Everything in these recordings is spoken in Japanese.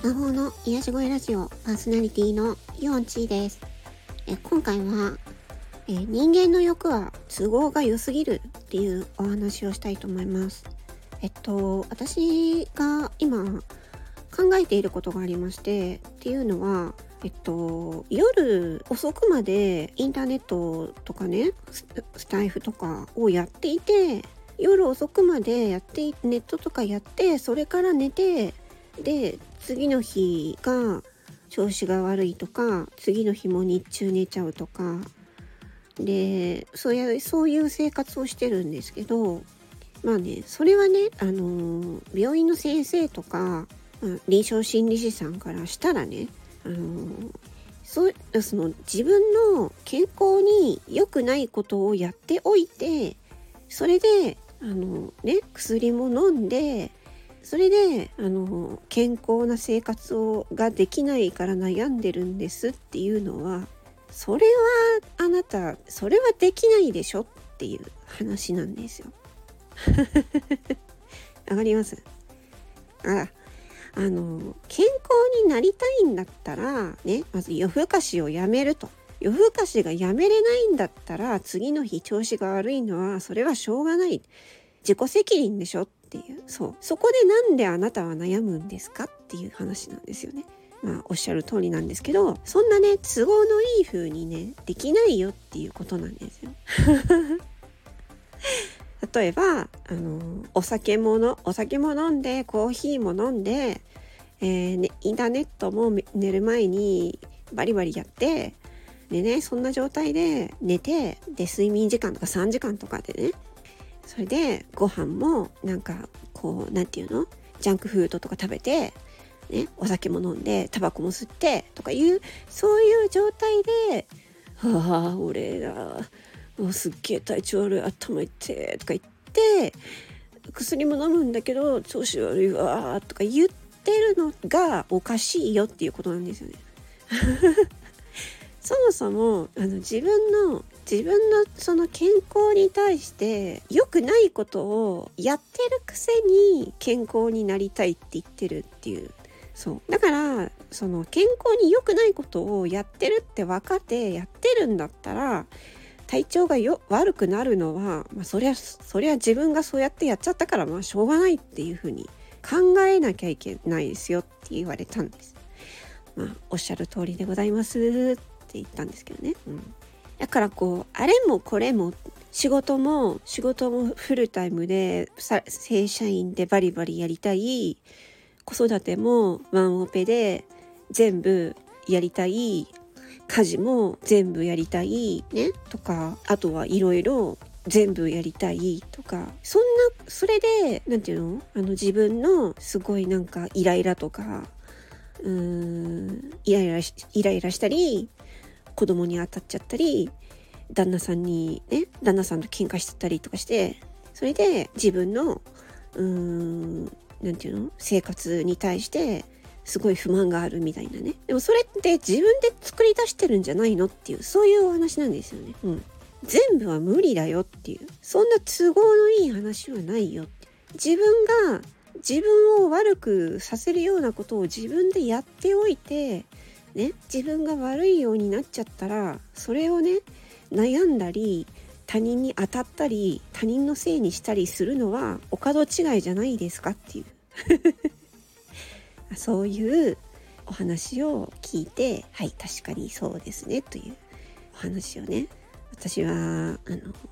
魔法の癒し声ラジオパーソナリティのヨンチーです。え今回はえ人間の欲は都合が良すぎるっていうお話をしたいと思います。えっと私が今考えていることがありましてっていうのはえっと夜遅くまでインターネットとかねスタイフとかをやっていて夜遅くまでやってネットとかやってそれから寝てで次の日が調子が悪いとか次の日も日中寝ちゃうとか。でそういうそういう生活をしてるんですけどまあねそれはねあの病院の先生とか、まあ、臨床心理士さんからしたらねあのそうその自分の健康に良くないことをやっておいてそれであのね薬も飲んでそれであの健康な生活をができないから悩んでるんですっていうのはそれはあなたそれはできないでしょっていう話なんですよ。わかります？あらあの健康になりたいんだったらねまず夜更かしをやめると。夜更かしがやめれないんだったら次の日調子が悪いのはそれはしょうがない。自己責任でしょていうそうそこでなんであなたは悩むんですかっていう話なんですよね。まあおっしゃる通りなんですけどそんなね都合のいい風にねできないよっていうことなんですよ。例えばあのお酒ものお酒も飲んでコーヒーも飲んで、えーね、インターネットも寝る前にバリバリやってでねそんな状態で寝てで睡眠時間とか3時間とかでねそれでご飯もなんかこう何て言うの？ジャンクフードとか食べて、ね、お酒も飲んでタバコも吸ってとかいうそういう状態で「はあ俺だもうすっげえ体調悪い頭痛い」とか言って薬も飲むんだけど調子悪いわとか言ってるのがおかしいよっていうことなんですよね。そもそもあの自分の自分のその健康に対して良くないことをやってるくせに健康になりたいって言ってるっていう。そう。だからその健康に良くないことをやってるって分かってやってるんだったら体調がよ悪くなるのは、まあ、そりゃそりゃ自分がそうやってやっちゃったからまあしょうがないっていうふうに考えなきゃいけないですよって言われたんです。まあ、おっしゃる通りでございます。って言ったんですけどね。うん、だからこうあれもこれも仕事も仕事もフルタイムで正社員でバリバリやりたい子育てもワンオペで全部やりたい家事も全部やりたいねとかあとはいろいろ全部やりたいとかそんなそれで何て言うの？あの自分のすごいなんかイライラとかうーんイライラしイライラしたり子供に当たっちゃったり旦那さんにね旦那さんと喧嘩してたりとかしてそれで自分のうーん何て言うの？生活に対してすごい不満があるみたいなね。でもそれって自分で作り出してるんじゃないのっていうそういうお話なんですよね。うん。全部は無理だよっていう。そんな都合のいい話はないよって。自分が自分を悪くさせるようなことを自分でやっておいてね自分が悪いようになっちゃったらそれをね悩んだり他人に当たったり他人のせいにしたりするのはお門違いじゃないですかっていう。そういうお話を聞いてはい確かにそうですねという。お話をね私はあの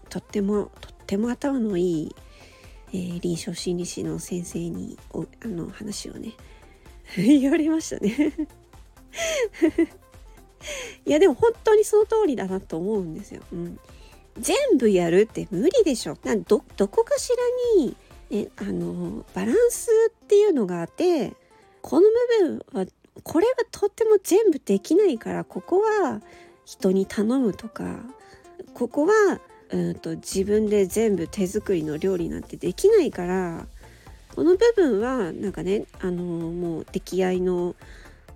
とってもとっても頭のいい、えー、臨床心理士の先生にあの話をね 言われましたね。いやでも本当にその通りだなと思うんですよ。うん、全部やるって無理でしょ。どどこかしらにえあのバランスっていうのがあってこの部分はこれはとっても全部できないからここは人に頼むとかここはうんと自分で全部手作りの料理なんてできないからこの部分はなんかねあのもう出来合いの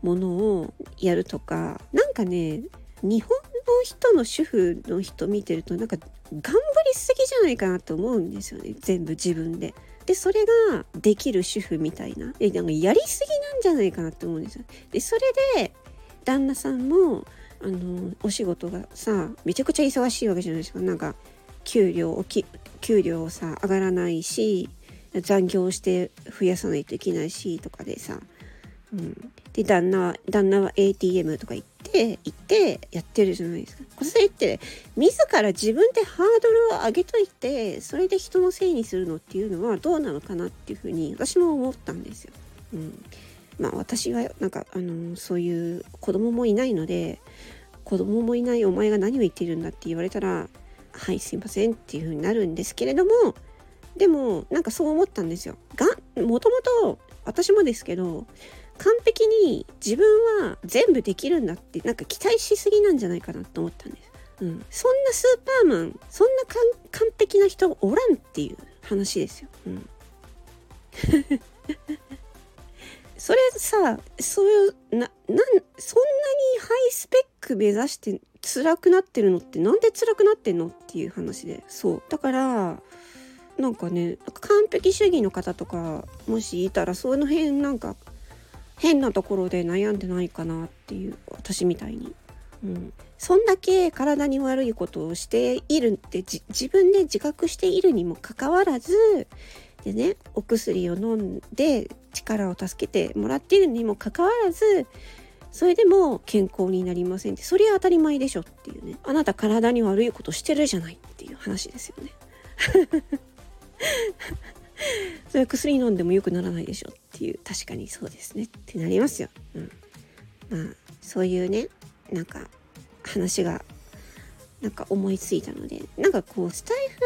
ものをやるとかなんかね日本の人の主婦の人見てるとなんか頑張りすぎじゃないかなと思うんですよね全部自分で。でそれができる主婦みたいなえなんかやりすぎなんじゃないかなって思うんですよ。でそれで旦那さんもあのお仕事がさめちゃくちゃ忙しいわけじゃないですかなんか給料き給料さ上がらないし残業して増やさないといけないしとかでさ、うん、で旦那旦那は ATM とか行って行ってやってるじゃないですかそれって自ら自分でハードルを上げといてそれで人のせいにするのっていうのはどうなのかなっていうふうに私も思ったんですよ。うんまあ私はなんかあのそういう子供もいないので子供もいないお前が何を言ってるんだって言われたらはいすいませんっていう風になるんですけれどもでもなんかそう思ったんですよ。がもともと私もですけど完璧に自分は全部できるんだってなんか期待しすぎなんじゃないかなと思ったんです。うん、そんなスーパーマンそんな完璧な人おらんっていう話ですよ。うん それさそういうななんそんなにハイスペック目指して辛くなってるのってなんで辛くなってんのっていう話でそうだからなんかね完璧主義の方とかもしいたらその辺なんか変なところで悩んでないかなっていう私みたいに。うん、そんだけ体に悪いことをしているって自分で自覚しているにもかかわらずでねお薬を飲んで力を助けてもらっているにもかかわらずそれでも健康になりませんって。それは当たり前でしょっていうね。あなた体に悪いことしてるじゃないっていう話ですよね。それ薬飲んでも良くならないでしょっていう確かにそうですねってなりますよ、うん、まあそういうねなんか話がなんか思いついたのでなんかこうスタイフ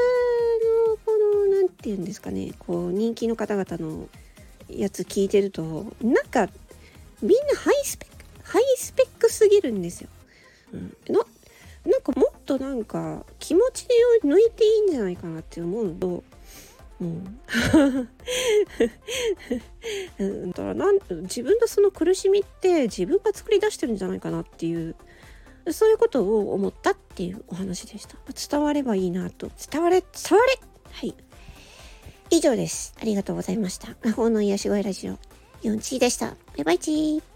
のこの何て言うんですかねこう人気の方々のやつ聞いてるとなんかみんなハイスペックハイスペックすぎるんですよ。うん、ななんかもっとなんか気持ちで抜いていいんじゃないかなって思うと、うん、だからなん自分のその苦しみって自分が作り出してるんじゃないかなっていうそういうことを思ったっていうお話でした。伝わればいいなと。伝われ、伝われはい。以上です。ありがとうございました。魔法の癒し声ラジオ、4チでした。バイバイチー。